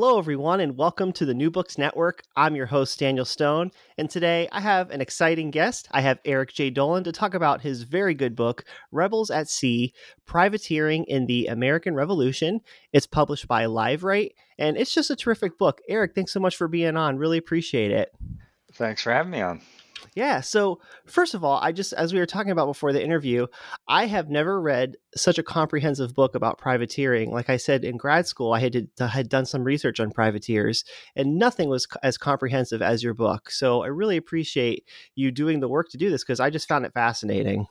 Hello, everyone, and welcome to the New Books Network. I'm your host, Daniel Stone, and today I have an exciting guest. I have Eric Jay Dolin to talk about his very good book, Rebels at Sea Privateering in the American Revolution. It's published by Liveright, and it's just a terrific book. Eric, thanks so much for being on. Really appreciate it. Thanks for having me on. Yeah. So, first of all, I just, as we were talking about before the interview, I have never read such a comprehensive book about privateering. Like I said in grad school, I had to, uh, had done some research on privateers, and nothing was as comprehensive as your book. So, I really appreciate you doing the work to do this because I just found it fascinating.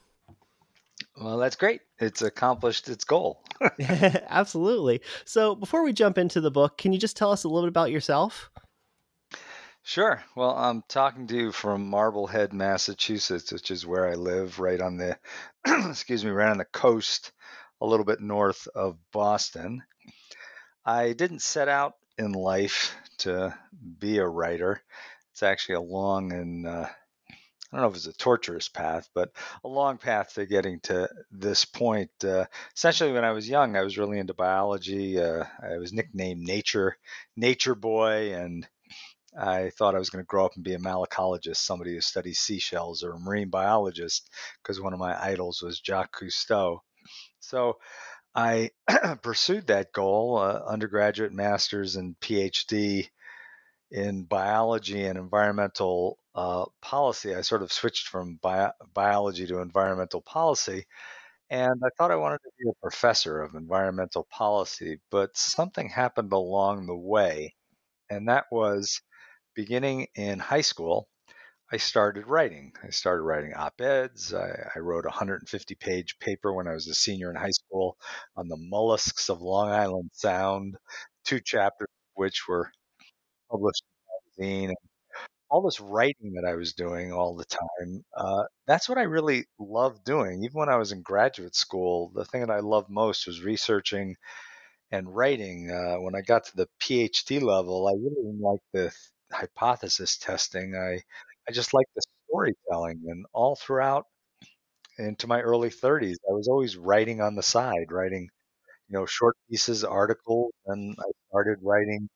Well, that's great. It's accomplished its goal. Absolutely. So, before we jump into the book, can you just tell us a little bit about yourself? Sure. Well, I'm talking to you from Marblehead, Massachusetts, which is where I live, right on the, excuse me, right on the coast, a little bit north of Boston. I didn't set out in life to be a writer. It's actually a long and uh, I don't know if it's a torturous path, but a long path to getting to this point. Uh, essentially, when I was young, I was really into biology. Uh, I was nicknamed Nature Nature Boy, and I thought I was going to grow up and be a malacologist, somebody who studies seashells, or a marine biologist, because one of my idols was Jacques Cousteau. So I pursued that goal, uh, undergraduate, master's, and PhD in biology and environmental uh, policy. I sort of switched from bio- biology to environmental policy. And I thought I wanted to be a professor of environmental policy, but something happened along the way. And that was beginning in high school, I started writing. I started writing op eds. I, I, wrote a 150 page paper when I was a senior in high school on the mollusks of Long Island Sound, two chapters of which were published in the magazine. All this writing that I was doing all the time, uh, that's what I really loved doing. Even when I was in graduate school, the thing that I loved most was researching and writing. Uh, when I got to the PhD level, I really liked the hypothesis testing. I I just like the storytelling, and all throughout into my early 30s, I was always writing on the side, writing you know short pieces, articles, and I started writing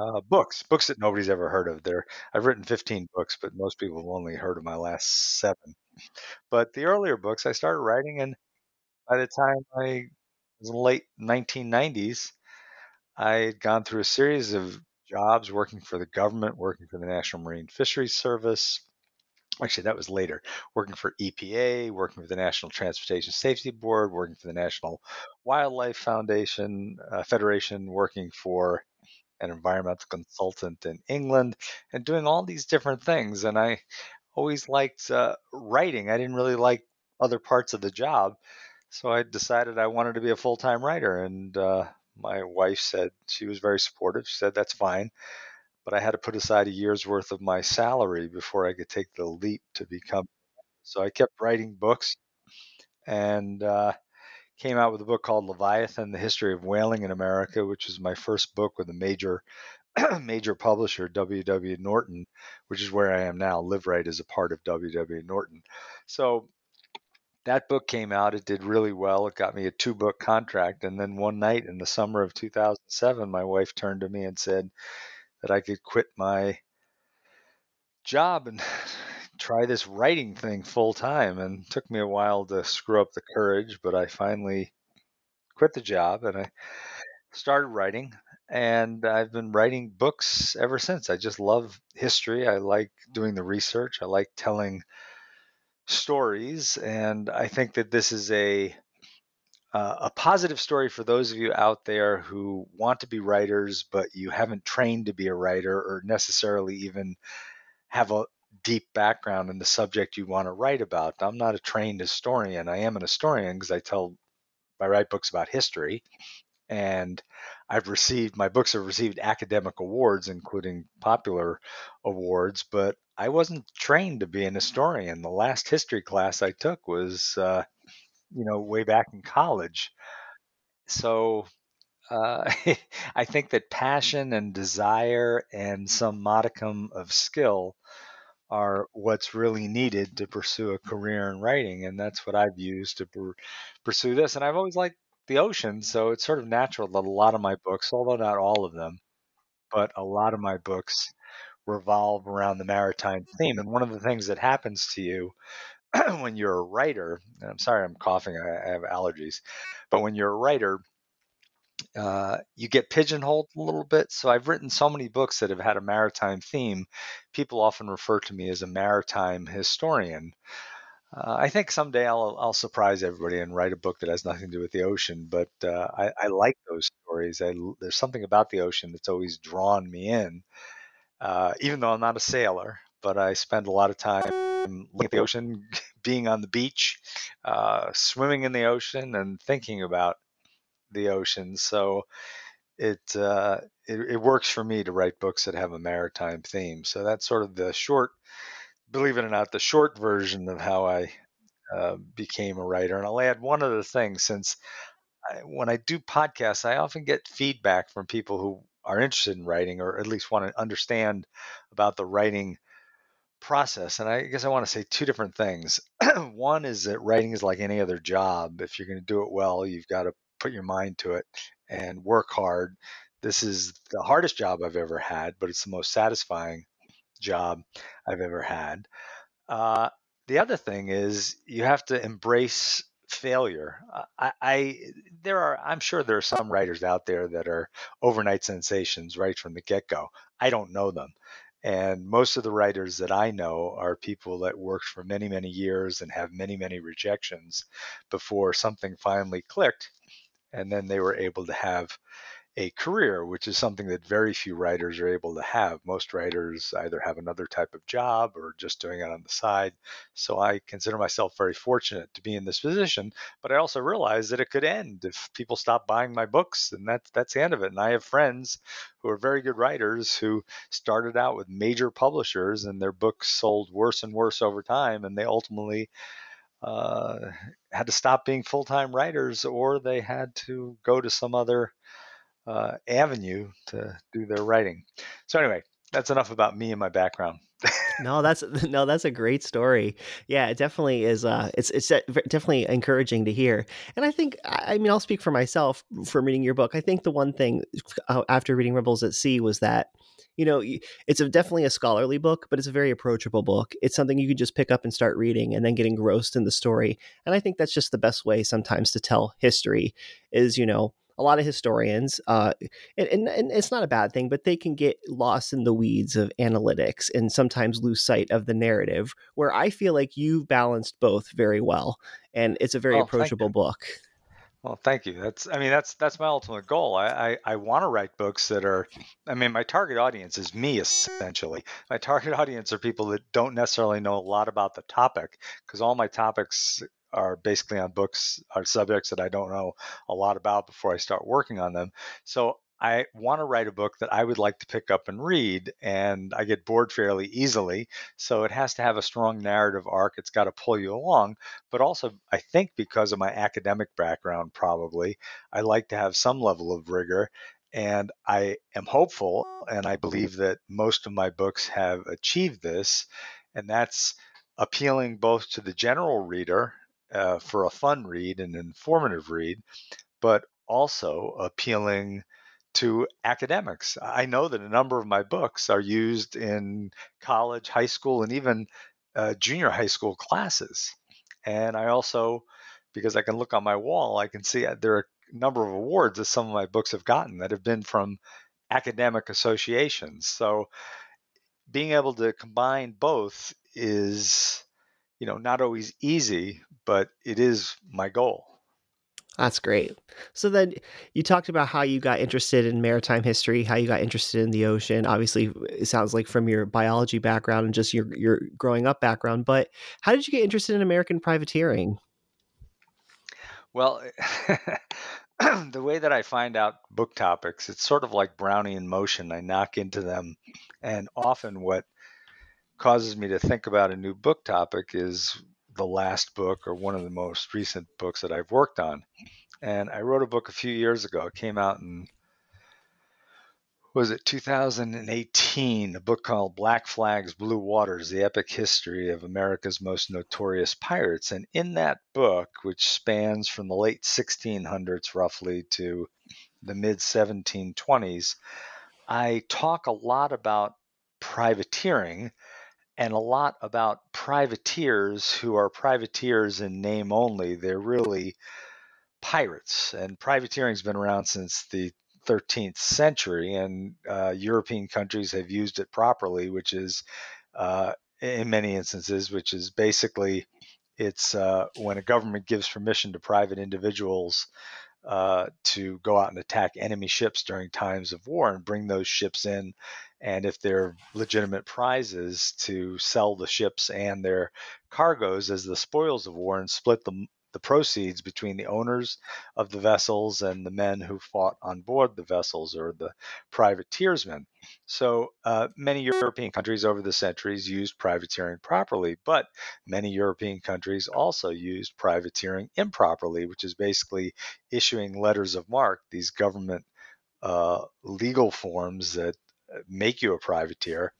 uh, books, books that nobody's ever heard of. There, I've written 15 books, but most people have only heard of my last seven. But the earlier books, I started writing, and by the time I was in late 1990s, I had gone through a series of jobs working for the government, working for the National Marine Fisheries Service. Actually, that was later. Working for EPA, working for the National Transportation Safety Board, working for the National Wildlife Foundation uh, Federation, working for an environmental consultant in England, and doing all these different things. And I always liked uh, writing. I didn't really like other parts of the job, so I decided I wanted to be a full time writer. And uh, my wife said she was very supportive. She said that's fine, but I had to put aside a year's worth of my salary before I could take the leap to become. So I kept writing books, and uh, came out with a book called Leviathan: The History of Whaling in America, which was my first book with a major major publisher, W.W. Norton, which is where I am now. Liveright is a part of W.W. Norton. So that book came out. It did really well. It got me a two book contract. And then one night in the summer of 2007, my wife turned to me and said that I could quit my job and try this writing thing full time. And took me a while to screw up the courage, but I finally quit the job and I started writing. and I've been writing books ever since. I just love history. I like doing the research. I like telling stories, and I think that this is a uh, a positive story for those of you out there who want to be writers, but you haven't trained to be a writer or necessarily even have a deep background in the subject you want to write about. I'm not a trained historian. I am an historian because I tell I write books about history, and I've received my books have received academic awards, including popular awards, but I wasn't trained to be an historian. The last history class I took was, uh, you know, way back in college. So uh, I think that passion and desire and some modicum of skill are what's really needed to pursue a career in writing, and that's what I've used to pursue this. And I've always liked the ocean, so it's sort of natural that a lot of my books, although not all of them, but a lot of my books revolve around the maritime theme. And one of the things that happens to you when you're a writer, I'm sorry I'm coughing, I, I have allergies, but when you're a writer, uh, you get pigeonholed a little bit. So I've written so many books that have had a maritime theme. People often refer to me as a maritime historian. Uh, I think someday I'll I'll surprise everybody and write a book that has nothing to do with the ocean. But uh, I, I, like those stories. I, there's something about the ocean that's always drawn me in, uh, even though I'm not a sailor. But I spend a lot of time looking at the ocean, being on the beach, uh, swimming in the ocean, and thinking about the ocean. So it, uh, it, it works for me to write books that have a maritime theme. So that's sort of the short, believe it or not, the short version of how I uh, became a writer. And I'll add one other thing since I, when I do podcasts, I often get feedback from people who are interested in writing or at least want to understand about the writing process. And I guess I want to say two different things. One is that writing is like any other job. If you're going to do it well, you've got to put your mind to it and work hard. This is the hardest job I've ever had, but it's the most satisfying job I've ever had. Uh, the other thing is you have to embrace failure. I, I, there are I'm sure there are some writers out there that are overnight sensations right from the get go. I don't know them. And most of the writers that I know are people that worked for many, many years and have many, many rejections before something finally clicked and then they were able to have a career, which is something that very few writers are able to have. Most writers either have another type of job or just doing it on the side. So I consider myself very fortunate to be in this position, but I also realize that it could end if people stop buying my books, and that's that's the end of it. And I have friends who are very good writers who started out with major publishers, and their books sold worse and worse over time, and they ultimately uh, had to stop being full time writers or they had to go to some other uh, avenue to do their writing. So, anyway, that's enough about me and my background. no, that's no, that's a great story. Yeah, it definitely is. Uh, it's it's definitely encouraging to hear. And I think, I mean, I'll speak for myself from reading your book. I think the one thing uh, after reading Rebels at Sea was that you know, it's a, definitely a scholarly book, but it's a very approachable book. It's something you can just pick up and start reading and then get engrossed in the story. And I think that's just the best way sometimes to tell history is, you know, a lot of historians, uh, and, and, and, it's not a bad thing, but they can get lost in the weeds of analytics and sometimes lose sight of the narrative. Where I feel like you've balanced both very well, and it's a very oh, approachable book. Well, thank you. That's, I mean, that's that's my ultimate goal. I I, I want to write books that are, I mean, my target audience is me essentially. My target audience are people that don't necessarily know a lot about the topic because all my topics are basically on books, are subjects that I don't know a lot about before I start working on them. So I want to write a book that I would like to pick up and read, and I get bored fairly easily. So it has to have a strong narrative arc. It's got to pull you along. But also, I think because of my academic background, probably, I like to have some level of rigor. And I am hopeful, and I believe that most of my books have achieved this. And that's appealing both to the general reader uh, for a fun read, an informative read, but also appealing to academics. I know that a number of my books are used in college, high school, and even uh, junior high school classes. And I also, because I can look on my wall, I can see uh, there are a number of awards that some of my books have gotten that have been from academic associations. So being able to combine both is, you know, not always easy, but it is my goal. That's great. So then you talked about how you got interested in maritime history, how you got interested in the ocean. Obviously, it sounds like from your biology background and just your your growing up background, but how did you get interested in American privateering? Well, the way that I find out book topics, it's sort of like Brownian motion. I knock into them, and often what causes me to think about a new book topic is the last book or one of the most recent books that I've worked on. And I wrote a book a few years ago. It came out in was it 2018 a book called black flags blue waters the epic history of america's most notorious pirates and in that book which spans from the late 1600s roughly to the mid 1720s i talk a lot about privateering and a lot about privateers who are privateers in name only. They're really pirates and privateering's been around since the 13th century, and uh, European countries have used it properly, which is uh, in many instances, which is basically it's uh, when a government gives permission to private individuals uh, to go out and attack enemy ships during times of war and bring those ships in, and if they're legitimate prizes, to sell the ships and their cargoes as the spoils of war and split them the proceeds between the owners of the vessels and the men who fought on board the vessels or the privateersmen. So uh, many European countries over the centuries used privateering properly, but many European countries also used privateering improperly, which is basically issuing letters of marque, these government uh, legal forms that uh, make you a privateer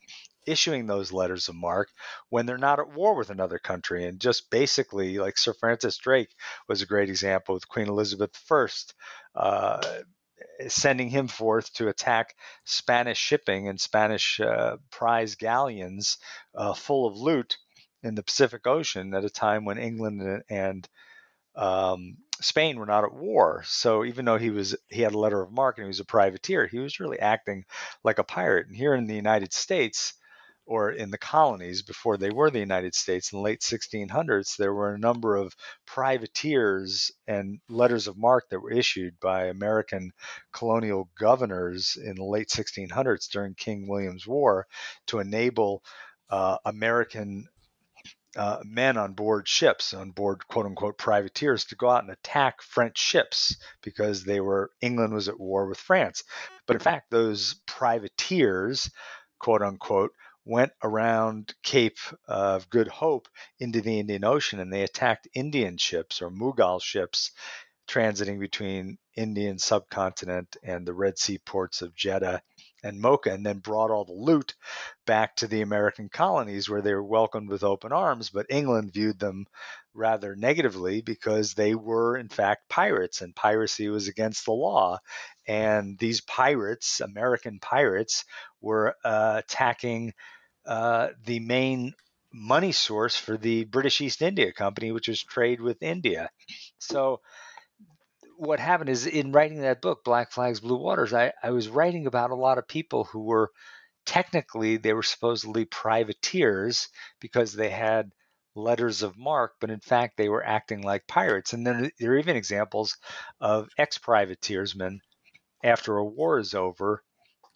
issuing those letters of marque when they're not at war with another country. And just basically, like Sir Francis Drake was a great example with Queen Elizabeth I. Uh, sending him forth to attack Spanish shipping and Spanish uh, prize galleons uh, full of loot in the Pacific Ocean at a time when England and um, Spain were not at war. So even though he was he had a letter of marque and he was a privateer, he was really acting like a pirate. And here in the United States, or in the colonies before they were the United States in the late 1600s, there were a number of privateers and letters of marque that were issued by American colonial governors in the late 1600s during King William's War to enable uh, American uh, men on board ships, on board quote unquote privateers, to go out and attack French ships because they were England was at war with France. But in fact, those privateers, quote unquote, went around Cape of Good Hope into the Indian Ocean and they attacked Indian ships or Mughal ships transiting between Indian subcontinent and the Red Sea ports of Jeddah and Mocha, and then brought all the loot back to the American colonies where they were welcomed with open arms. But England viewed them rather negatively because they were, in fact, pirates, and piracy was against the law. And these pirates, American pirates, were uh, attacking uh, the main money source for the British East India Company, which was trade with India. So, what happened is in writing that book, Black Flags, Blue Waters, I, I was writing about a lot of people who were technically, they were supposedly privateers because they had letters of marque, but in fact, they were acting like pirates. And then there are even examples of ex privateersmen after a war is over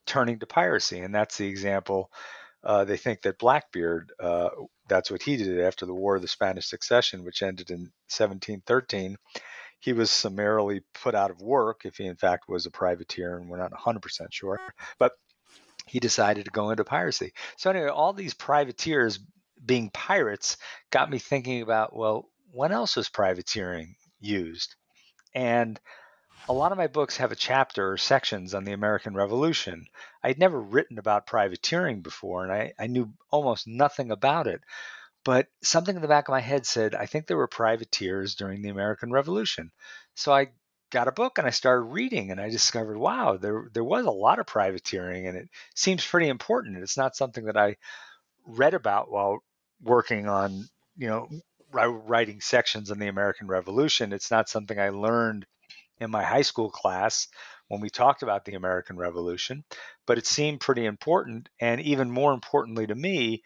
turning to piracy. And that's the example uh, they think that Blackbeard, uh, that's what he did after the War of the Spanish Succession, which ended in 1713. He was summarily put out of work if he, in fact, was a privateer, and we're not 100% sure. But he decided to go into piracy. So, anyway, all these privateers being pirates got me thinking about well, when else was privateering used? And a lot of my books have a chapter or sections on the American Revolution. I'd never written about privateering before, and I, I knew almost nothing about it. But something in the back of my head said, I think there were privateers during the American Revolution. So I got a book and I started reading, and I discovered, wow, there there was a lot of privateering, and it seems pretty important. It's not something that I read about while working on, you know, writing sections on the American Revolution. It's not something I learned in my high school class when we talked about the American Revolution, but it seemed pretty important. And even more importantly to me,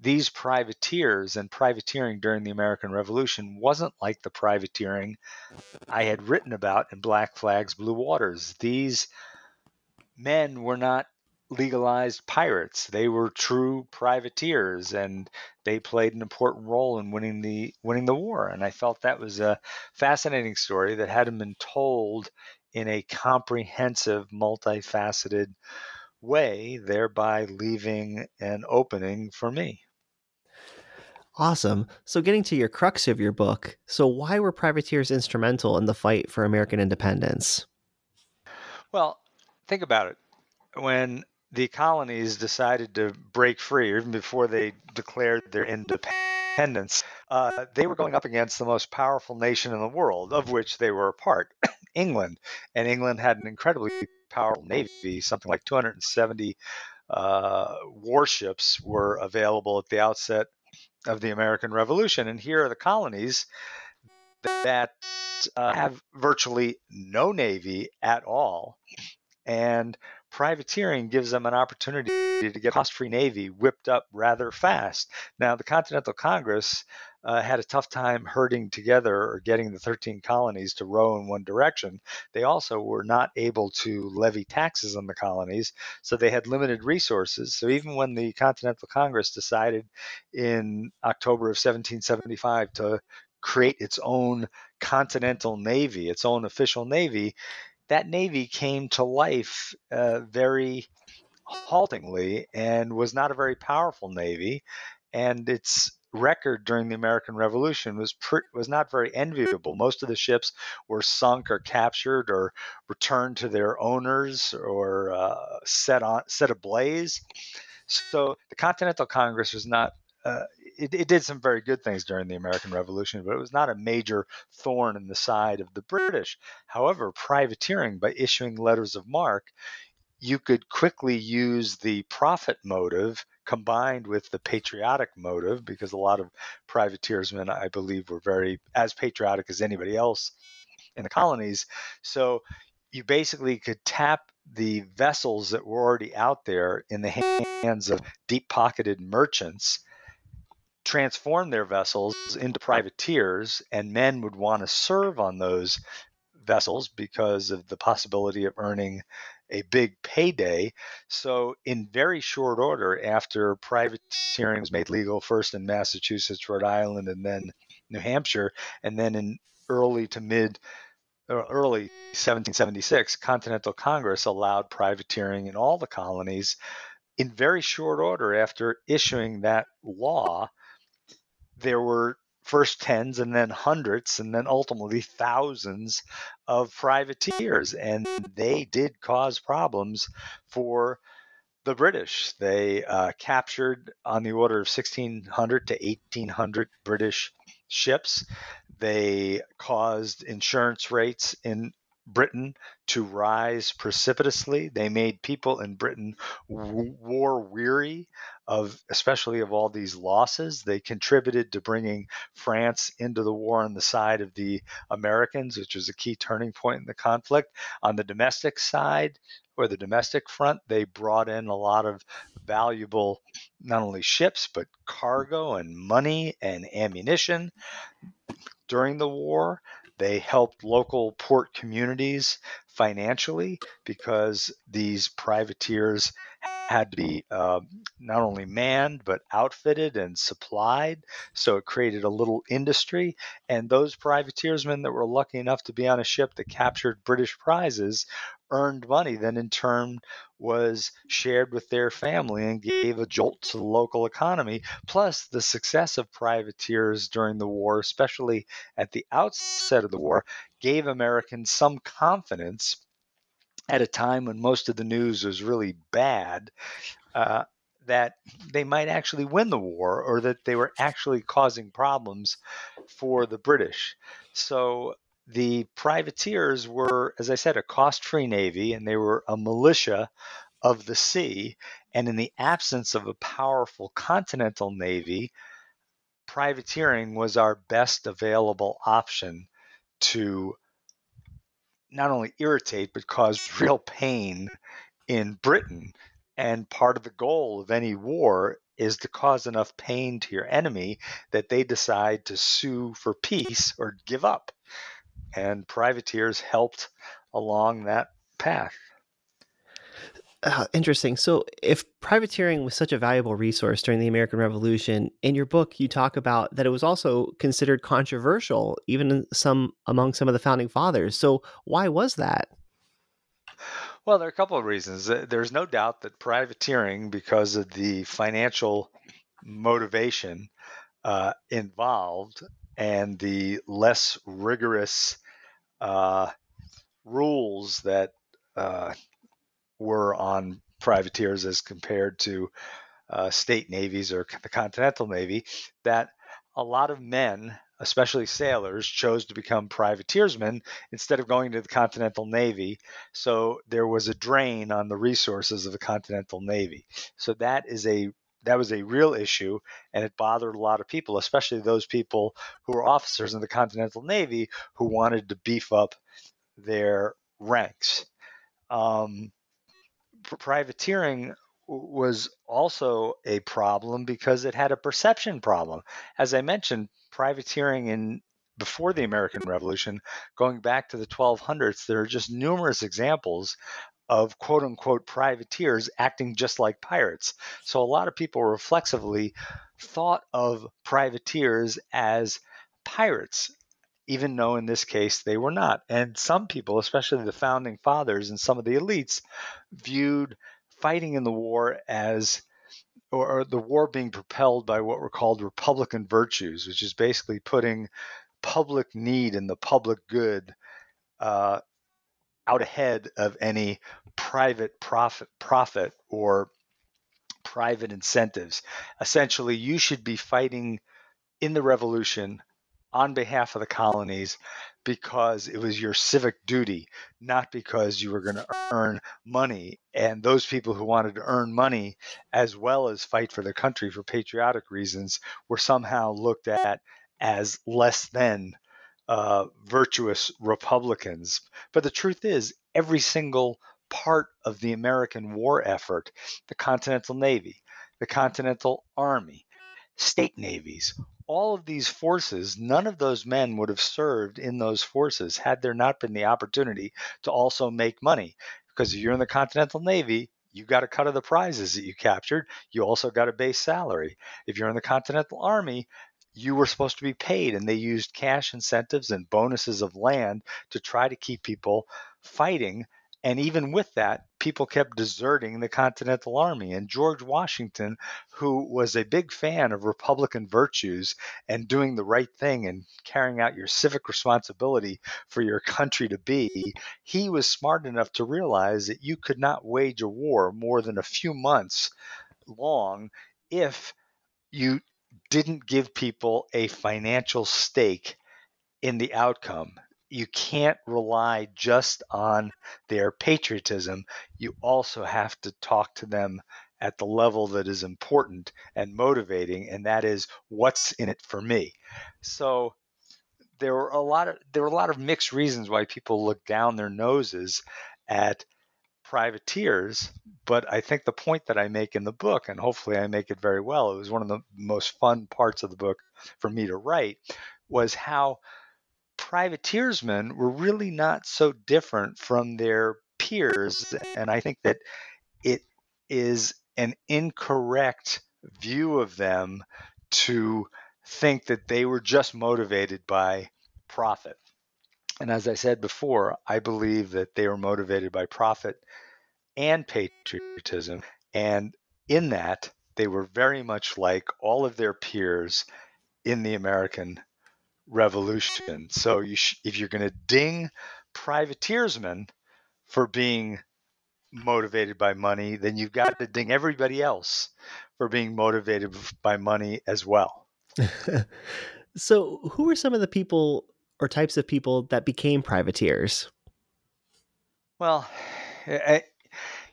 these privateers and privateering during the American Revolution wasn't like the privateering I had written about in Black Flags, Blue Waters. These men were not legalized pirates. They were true privateers and they played an important role in winning the winning the war. And I felt that was a fascinating story that hadn't been told in a comprehensive, multifaceted way, thereby leaving an opening for me. Awesome. So, getting to your crux of your book, so why were privateers instrumental in the fight for American independence? Well, think about it. When the colonies decided to break free, even before they declared their independence, uh, they were going up against the most powerful nation in the world, of which they were a part, England. And England had an incredibly powerful navy, something like 270 uh, warships were available at the outset of the American Revolution. And here are the colonies that uh, have virtually no navy at all. And privateering gives them an opportunity to get a cost free navy whipped up rather fast. Now, the Continental Congress uh, had a tough time herding together or getting the 13 colonies to row in one direction. They also were not able to levy taxes on the colonies, so they had limited resources. So even when the Continental Congress decided in October of 1775 to create its own continental navy, its own official navy, that navy came to life uh, very haltingly and was not a very powerful navy. And its record during the American Revolution was pre- was not very enviable. Most of the ships were sunk or captured or returned to their owners or uh, set on set ablaze. So the Continental Congress was not. Uh, it, it did some very good things during the American Revolution, but it was not a major thorn in the side of the British. However, privateering by issuing letters of marque, you could quickly use the profit motive combined with the patriotic motive, because a lot of privateersmen, I believe, were very as patriotic as anybody else in the colonies. So you basically could tap the vessels that were already out there in the hands of deep pocketed merchants transform their vessels into privateers, and men would want to serve on those vessels because of the possibility of earning a big payday. So, in very short order, after privateering was made legal, first in Massachusetts, Rhode Island, and then New Hampshire, and then in early to mid uh, early 1776, Continental Congress allowed privateering in all the colonies. In very short order, after issuing that law, there were first tens and then hundreds and then ultimately thousands of privateers. And they did cause problems for the British. They uh, captured on the order of 1,600 to 1,800 British ships. They caused insurance rates in Britain to rise precipitously. They made people in Britain war weary of, especially of all these losses. They contributed to bringing France into the war on the side of the Americans, which was a key turning point in the conflict. On the domestic side, or the domestic front, they brought in a lot of valuable, not only ships, but cargo and money and ammunition during the war. They helped local port communities financially because these privateers had to be uh, not only manned but outfitted and supplied. So it created a little industry. And those privateersmen that were lucky enough to be on a ship that captured British prizes earned money then in turn was shared with their family and gave a jolt to the local economy. Plus, the success of privateers during the war, especially at the outset of the war, gave Americans some confidence at a time when most of the news was really bad. Uh, that they might actually win the war or that they were actually causing problems for the British. So the privateers were, as I said, a cost free navy and they were a militia of the sea. And in the absence of a powerful continental navy, privateering was our best available option to not only irritate but cause real pain in Britain. And part of the goal of any war is to cause enough pain to your enemy that they decide to sue for peace or give up. And privateers helped along that path. Uh, interesting. So, if privateering was such a valuable resource during the American Revolution, in your book you talk about that it was also considered controversial, even some among some of the founding fathers. So, why was that? Well, there are a couple of reasons. There's no doubt that privateering, because of the financial motivation uh, involved and the less rigorous uh, rules that uh, were on privateers as compared to uh, state navies or the Continental Navy, that a lot of men, especially sailors, chose to become privateersmen instead of going to the Continental Navy. So there was a drain on the resources of the Continental Navy. So that is a that was a real issue and it bothered a lot of people especially those people who were officers in the continental navy who wanted to beef up their ranks um, privateering was also a problem because it had a perception problem. As I mentioned, privateering in before the American Revolution, going back to the 1200s, there are just numerous examples of quote unquote privateers acting just like pirates. So a lot of people reflexively thought of privateers as pirates even though in this case they were not. And some people, especially the founding fathers and some of the elites, viewed fighting in the war as or, the war being propelled by what were called republican virtues, which is basically putting public need and the public good uh, out ahead of any private profit, profit or private incentives. Essentially, you should be fighting in the revolution on behalf of the colonies because it was your civic duty, not because you were going to earn money. And those people who wanted to earn money as well as fight for their country for patriotic reasons were somehow looked at as less than uh, virtuous Republicans. But the truth is, every single part of the American war effort, the Continental Navy, the Continental Army, state navies, all of these forces, none of those men would have served in those forces had there not been the opportunity to also make money. Because if you're in the Continental Navy, you got a cut of the prizes that you captured. You also got a base salary. If you're in the Continental Army, you were supposed to be paid, and they used cash incentives and bonuses of land to try to keep people fighting and even with that, people kept deserting the Continental Army. And George Washington, who was a big fan of Republican virtues and doing the right thing and carrying out your civic responsibility for your country to be, he was smart enough to realize that you could not wage a war more than a few months long if you didn't give people a financial stake in the outcome you can't rely just on their patriotism. You also have to talk to them at the level that is important and motivating, and that is what's in it for me. So there were a lot of there were a lot of mixed reasons why people look down their noses at privateers, but I think the point that I make in the book, and hopefully I make it very well, it was one of the most fun parts of the book for me to write, was how privateersmen were really not so different from their peers. And I think that it is an incorrect view of them to think that they were just motivated by profit. And as I said before, I believe that they were motivated by profit and patriotism. And in that, they were very much like all of their peers in the American revolution. So you sh- if you're going to ding privateersmen for being motivated by money, then you've got to ding everybody else for being motivated by money as well. so, who were some of the people or types of people that became privateers? Well, I,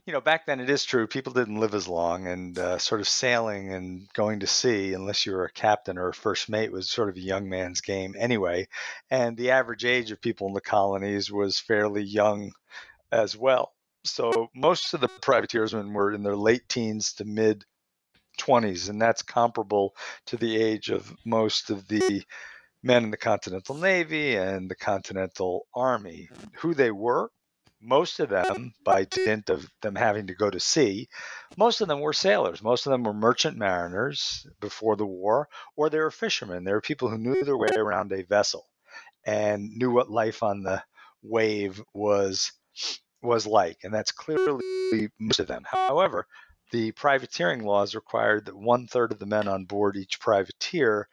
you know, back then it is true. People didn't live as long, and uh, sort of sailing and going to sea, unless you were a captain or a first mate, was sort of a young man's game anyway. And the average age of people in the colonies was fairly young as well. So most of the privateersmen were in their late teens to mid 20s, and that's comparable to the age of most of the men in the Continental Navy and the Continental Army. Who they were, most of them, by dint of them having to go to sea, most of them were sailors. Most of them were merchant mariners before the war, or they were fishermen. They were people who knew their way around a vessel and knew what life on the wave was was like, and that's clearly most of them. However, the privateering laws required that one third of the men on board each privateer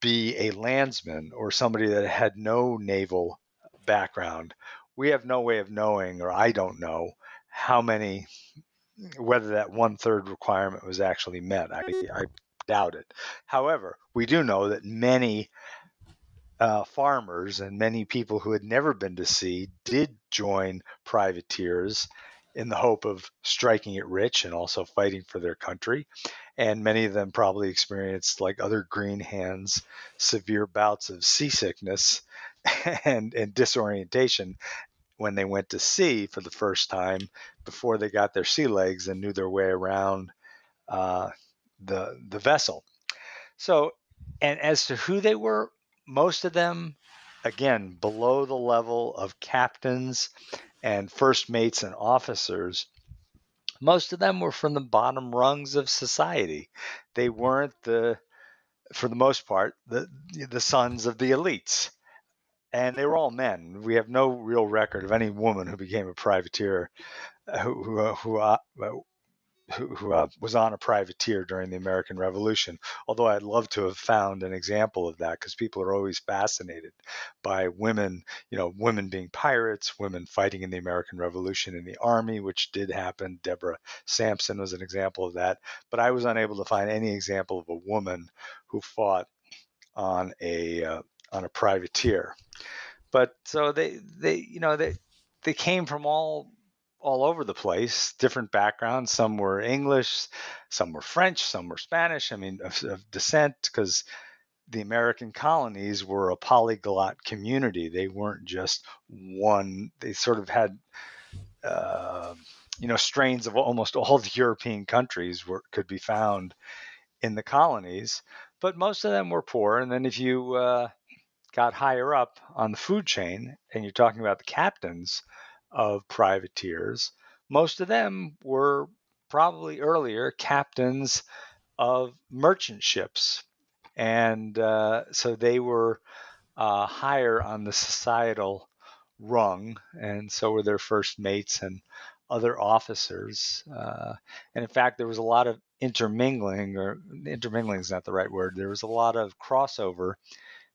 be a landsman or somebody that had no naval background. We have no way of knowing, or I don't know, how many, whether that one third requirement was actually met. I, I doubt it. However, we do know that many uh, farmers and many people who had never been to sea did join privateers in the hope of striking it rich and also fighting for their country. And many of them probably experienced, like other green hands, severe bouts of seasickness and, and disorientation when they went to sea for the first time before they got their sea legs and knew their way around uh, the the vessel. So, and as to who they were, most of them, again, below the level of captains and first mates and officers, most of them were from the bottom rungs of society. They weren't the, for the most part, the the sons of the elites, and they were all men. We have no real record of any woman who became a privateer, who who, who uh, who, who uh, was on a privateer during the American Revolution. Although I'd love to have found an example of that because people are always fascinated by women, you know, women being pirates, women fighting in the American Revolution in the army, which did happen. Deborah Sampson was an example of that. But I was unable to find any example of a woman who fought on a uh, on a privateer. But so they they you know they they came from all all over the place, different backgrounds. Some were English, some were French, some were Spanish. I mean, of, of descent, because the American colonies were a polyglot community. They weren't just one. They sort of had, uh, you know, strains of almost all the European countries were could be found in the colonies. But most of them were poor. And then if you uh, got higher up on the food chain, and you're talking about the captains of privateers. Most of them were probably earlier captains of merchant ships. And uh, so they were uh, higher on the societal rung, and so were their first mates and other officers. Uh, and in fact, there was a lot of intermingling, or intermingling is not the right word, there was a lot of crossover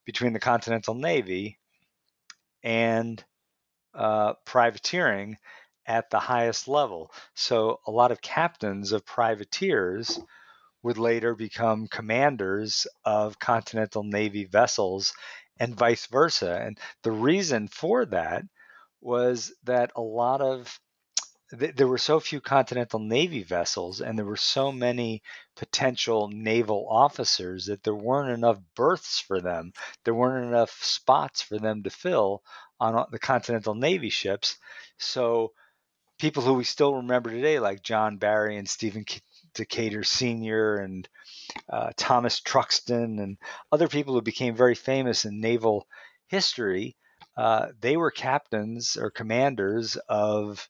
between the Continental Navy and uh, privateering at the highest level. So a lot of captains of privateers would later become commanders of Continental Navy vessels and vice versa. And the reason for that was that a lot of there were so few Continental Navy vessels and there were so many potential naval officers that there weren't enough berths for them. There weren't enough spots for them to fill on the Continental Navy ships. So people who we still remember today, like John Barry and Stephen Decatur Sr. and uh, Thomas Truxtun and other people who became very famous in naval history, uh, they were captains or commanders of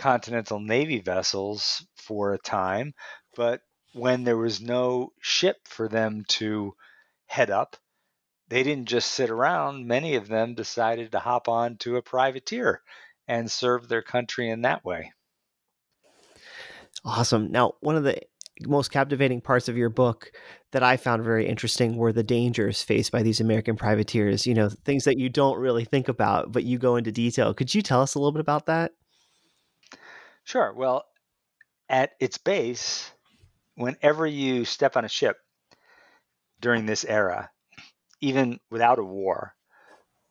Continental Navy vessels for a time, but when there was no ship for them to head up, they didn't just sit around. Many of them decided to hop on to a privateer and serve their country in that way. Awesome. Now, one of the most captivating parts of your book that I found very interesting were the dangers faced by these American privateers, you know, things that you don't really think about, but you go into detail. Could you tell us a little bit about that? Sure. Well, at its base, whenever you step on a ship during this era, even without a war,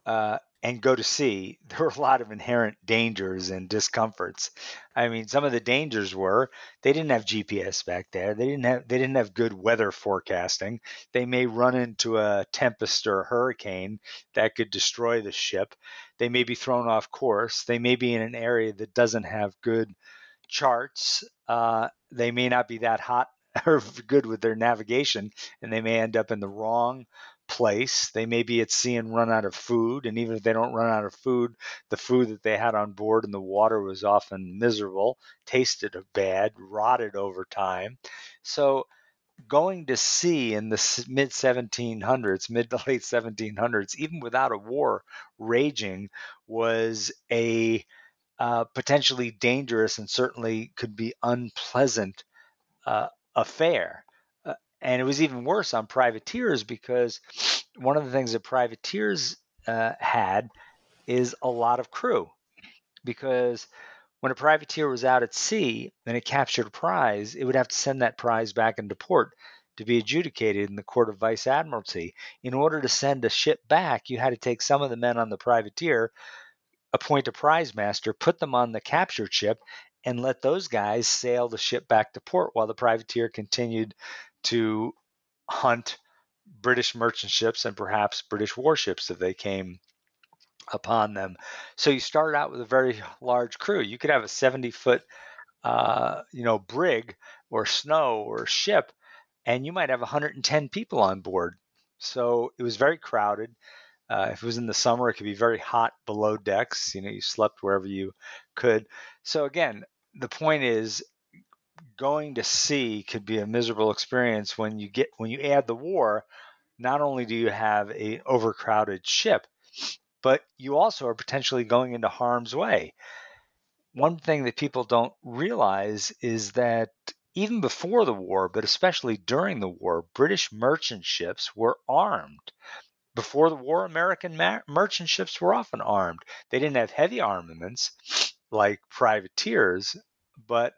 uh, and go to sea, there were a lot of inherent dangers and discomforts. I mean, some of the dangers were they didn't have GPS back there. They didn't have they didn't have good weather forecasting. They may run into a tempest or a hurricane that could destroy the ship. They may be thrown off course. They may be in an area that doesn't have good charts. Uh, they may not be that hot or good with their navigation, and they may end up in the wrong place. They may be at sea and run out of food. And even if they don't run out of food, the food that they had on board and the water was often miserable, tasted bad, rotted over time. So going to sea in the mid 1700s, mid to late 1700s, even without a war raging, was a uh, potentially dangerous and certainly could be unpleasant uh, affair and it was even worse on privateers because one of the things that privateers uh, had is a lot of crew. Because when a privateer was out at sea and it captured a prize it would have to send that prize back into port to be adjudicated in the court of vice admiralty. In order to send a ship back you had to take some of the men on the privateer appoint a prize master put them on the captured ship and let those guys sail the ship back to port while the privateer continued to hunt British merchant ships and perhaps British warships if they came upon them. So you start out with a very large crew. You could have a 70 foot, uh, you know, brig or snow or ship, and you might have 110 people on board. So it was very crowded. Uh, if it was in the summer, it could be very hot below decks. You know, you slept wherever you could. So again, the point is going to sea could be a miserable experience when you get when you add the war not only do you have a overcrowded ship but you also are potentially going into harm's way. One thing that people don't realize is that even before the war but especially during the war british merchant ships were armed. Before the war american ma- merchant ships were often armed. They didn't have heavy armaments like privateers but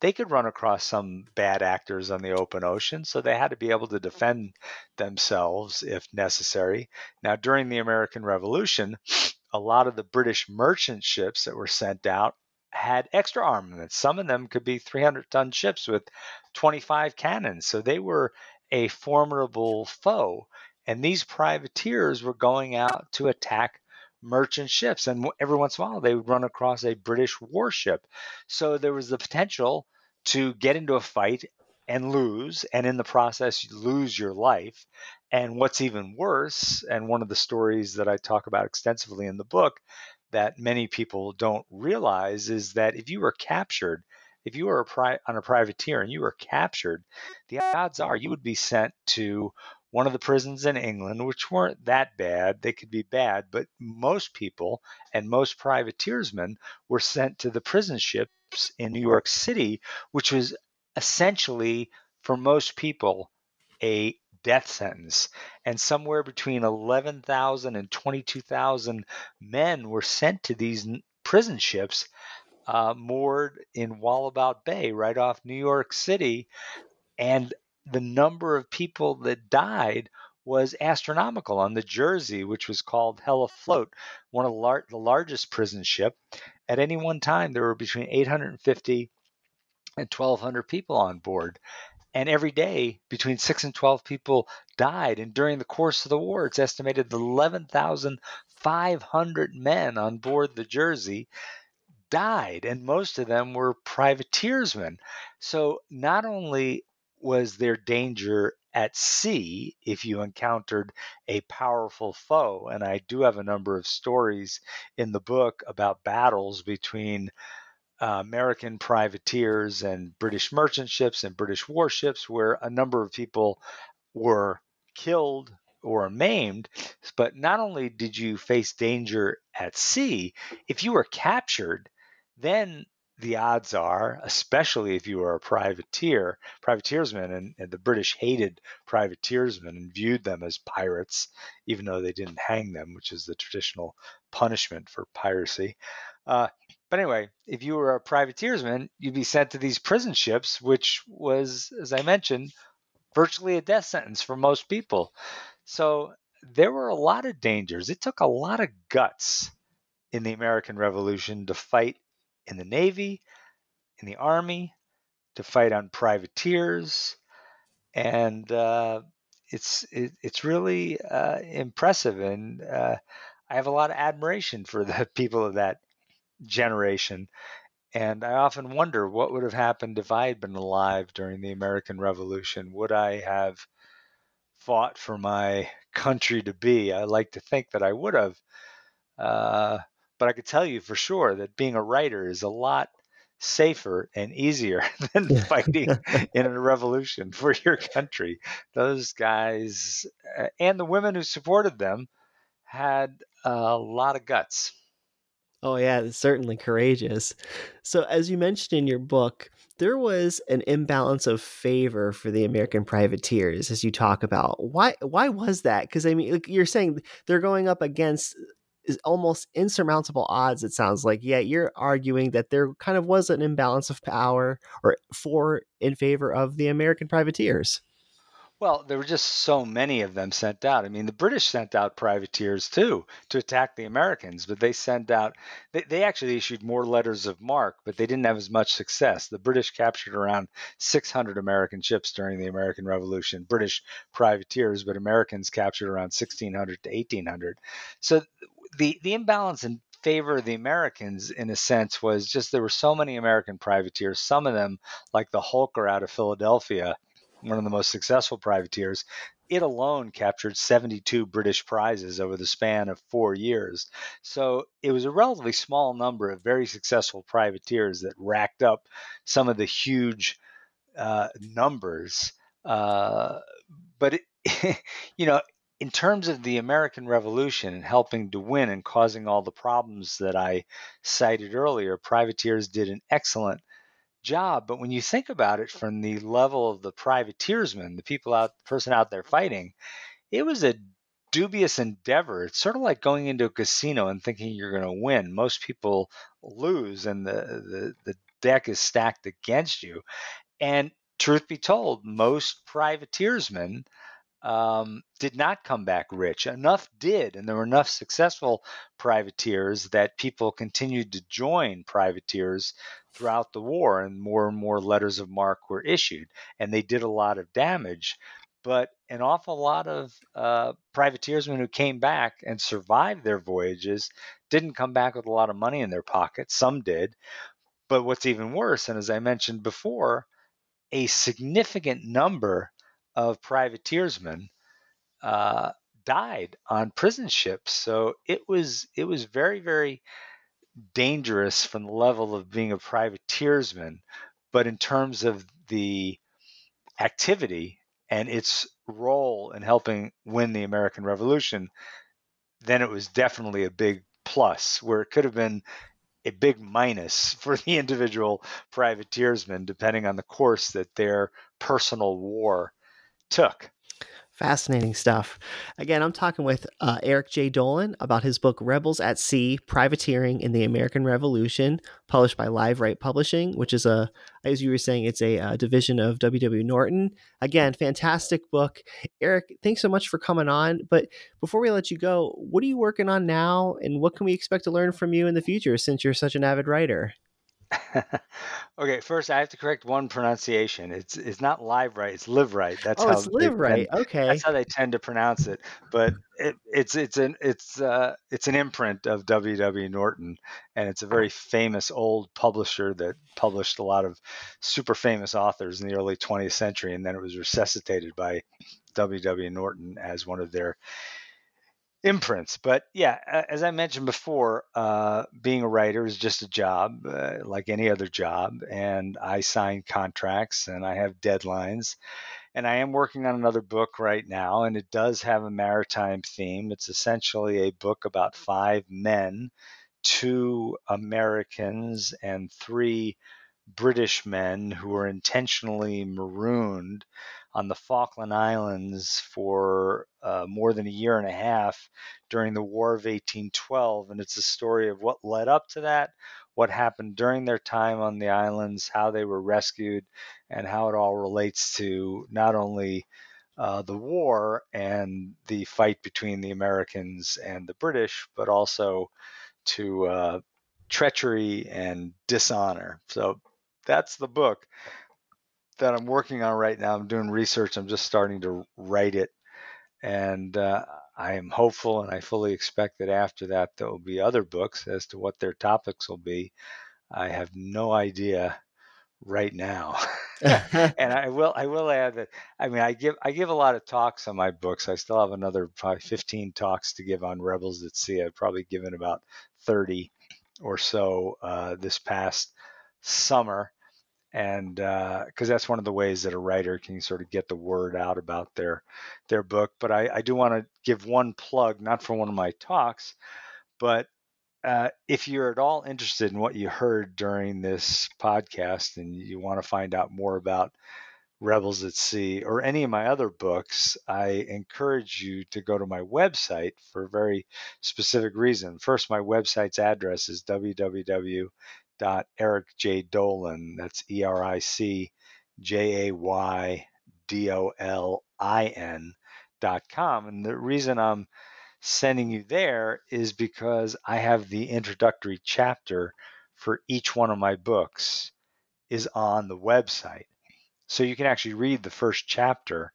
they could run across some bad actors on the open ocean, so they had to be able to hmm. defend themselves if necessary. Now, during the American Revolution, a lot of the British merchant ships that were sent out had extra armaments. Some of them could be 300 ton ships with 25 cannons, so they were a formidable foe. And these privateers were going out to attack merchant ships. And every once in a while, they would run across a British warship. So there was the potential to get into a fight and lose, and in the process, lose your life. And what's even worse, and one of the stories that I talk about extensively in the book that many people don't realize is that if you were captured, if you were a pri- on a privateer and you were captured, the odds are you would be sent to one of the prisons in England, which weren't that bad. They could be bad, but most people and most privateersmen were sent to the prison ships in New York City, which was essentially, for most people, a death sentence. And somewhere between 11,000 and 22,000 men were sent to these prison ships uh, moored in Wallabout Bay, right off New York City. And the number of people that died was astronomical on the Jersey, which was called Hell Afloat, one of the, lar- the largest prison ship. At any one time, there were between 850 and 1,200 people on board. And every day, between 6 and 12 people died. And during the course of the war, it's estimated that 11,500 men on board the Jersey died. And most of them were privateersmen. So not only was there danger at sea if you encountered a powerful foe. And I do have a number of stories in the book about battles between uh, American privateers and British merchant ships and British warships where a number of people were killed or maimed. But not only did you face danger at sea, if you were captured, then the odds are, especially if you were a privateer, privateersman, and, and, the British hated privateersmen and viewed them as pirates, even though they didn't hang them, which is the traditional punishment for piracy. Uh, but anyway, if you were a privateersman, you'd be sent to these prison ships, which was, as I mentioned, virtually a death sentence for most people. So there were a lot of dangers. It took a lot of guts in the American Revolution to fight in the Navy, in the Army, to fight on privateers, and uh, it's it, it's really uh, impressive. And uh, I have a lot of admiration for the people of that generation. And I often wonder what would have happened if I had been alive during the American Revolution. Would I have fought for my country to be? I like to think that I would have. Uh, but I could tell you for sure that being a writer is a lot safer and easier than fighting in a revolution for your country. Those guys uh, and the women who supported them had a lot of guts. Oh yeah, certainly courageous. So as you mentioned in your book, there was an imbalance of favor for the American privateers as you talk about. Why why was that? Because I mean like you're saying they're going up against is almost insurmountable odds it sounds like yet you're arguing that there kind of was an imbalance of power or for in favor of the american privateers well, there were just so many of them sent out. I mean, the British sent out privateers too to attack the Americans, but they sent out, they, they actually issued more letters of marque, but they didn't have as much success. The British captured around 600 American ships during the American Revolution, British privateers, but Americans captured around 1,600 to 1,800. So the, the imbalance in favor of the Americans, in a sense, was just there were so many American privateers, some of them, like the Holker out of Philadelphia one of the most successful privateers, it alone captured 72 British prizes over the span of four years. So it was a relatively small number of very successful privateers that racked up some of the huge uh, numbers. Uh, but, it, you know, in terms of the American Revolution and helping to win and causing all the problems that I cited earlier, privateers did an excellent job. But when you think about it from the level of the privateersman, the people out, the person out there fighting, it was a dubious endeavor. It's sort of like going into a casino and thinking you're going to win. Most people lose, and the, the, the deck is stacked against you. And truth be told, most privateersmen um, did not come back rich. Enough did, and there were enough successful privateers that people continued to join privateers throughout the war, and more and more letters of marque were issued, and they did a lot of damage. But an awful lot of uh, privateersmen who came back and survived their voyages didn't come back with a lot of money in their pockets. Some did. But what's even worse, and as I mentioned before, a significant number of privateersmen uh, died on prison ships. So it was it was very very dangerous from the level of being a privateersman, but in terms of the activity and its role in helping win the American Revolution, then it was definitely a big plus. Where it could have been a big minus for the individual privateersmen, depending on the course that their personal war took. Fascinating stuff. Again, I'm talking with uh, Eric J. Dolin about his book Rebels at Sea Privateering in the American Revolution, published by Liveright Publishing, which is a, as you were saying, it's a, a uh, division of W.W. Norton. Again, fantastic book. Eric, thanks so much for coming on. But before we let you go, what are you working on now, and what can we expect to learn from you in the future since you're such an avid writer? okay, first I have to correct one pronunciation. It's it's not live right. It's live right. That's oh, how it's live right. Tend, okay, that's how they tend to pronounce it. But it, it's it's an it's uh it's an imprint of W. W. Norton, and it's a very famous old publisher that published a lot of super famous authors in the early 20th century, and then it was resuscitated by W. W. Norton as one of their imprints. But yeah, as I mentioned before, uh, being a writer is just a job uh, like any other job. And I sign contracts and I have deadlines. And I am working on another book right now, and it does have a maritime theme. It's essentially a book about five men, two Americans, and three British men who were intentionally marooned on the Falkland Islands for uh, more than a year and a half during the War of 1812. And it's a story of what led up to that, what happened during their time on the islands, how they were rescued, and how it all relates to not only uh, the war and the fight between the Americans and the British, but also to uh, treachery and dishonor. So that's the book that I'm working on right now. I'm doing research. I'm just starting to write it, and uh, I am hopeful, and I fully expect that after that there will be other books as to what their topics will be. I have no idea right now. and I will I will add that I mean I give I give a lot of talks on my books. I still have another probably 15 talks to give on Rebels at Sea. I've probably given about 30 or so uh, this past summer and because uh, that's one of the ways that a writer can sort of get the word out about their their book. But I, I do want to give one plug, not for one of my talks, but uh, if you're at all interested in what you heard during this podcast and you want to find out more about Rebels at Sea or any of my other books, I encourage you to go to my website for a very specific reason. First, my website's address is www dot Eric J Dolin. That's E R I C J A Y D O L I N dot com. And the reason I'm sending you there is because I have the introductory chapter for each one of my books is on the website. So you can actually read the first chapter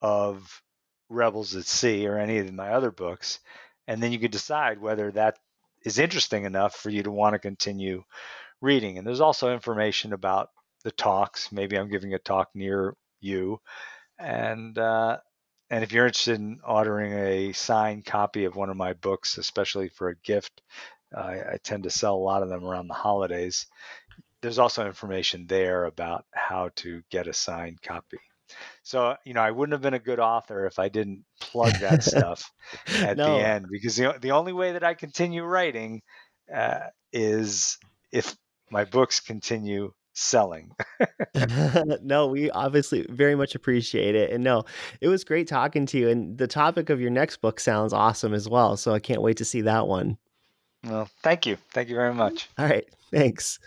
of Rebels at Sea or any of my other books, and then you could decide whether that is interesting enough for you to want to continue reading. And there's also information about the talks. Maybe I'm giving a talk near you, and uh, and if you're interested in ordering a signed copy of one of my books, especially for a gift, uh, I tend to sell a lot of them around the holidays. There's also information there about how to get a signed copy. So, you know, I wouldn't have been a good author if I didn't plug that stuff at no. the end because the, the only way that I continue writing uh, is if my books continue selling. no, we obviously very much appreciate it. And no, it was great talking to you. And the topic of your next book sounds awesome as well. So I can't wait to see that one. Well, thank you. Thank you very much. All right. Thanks.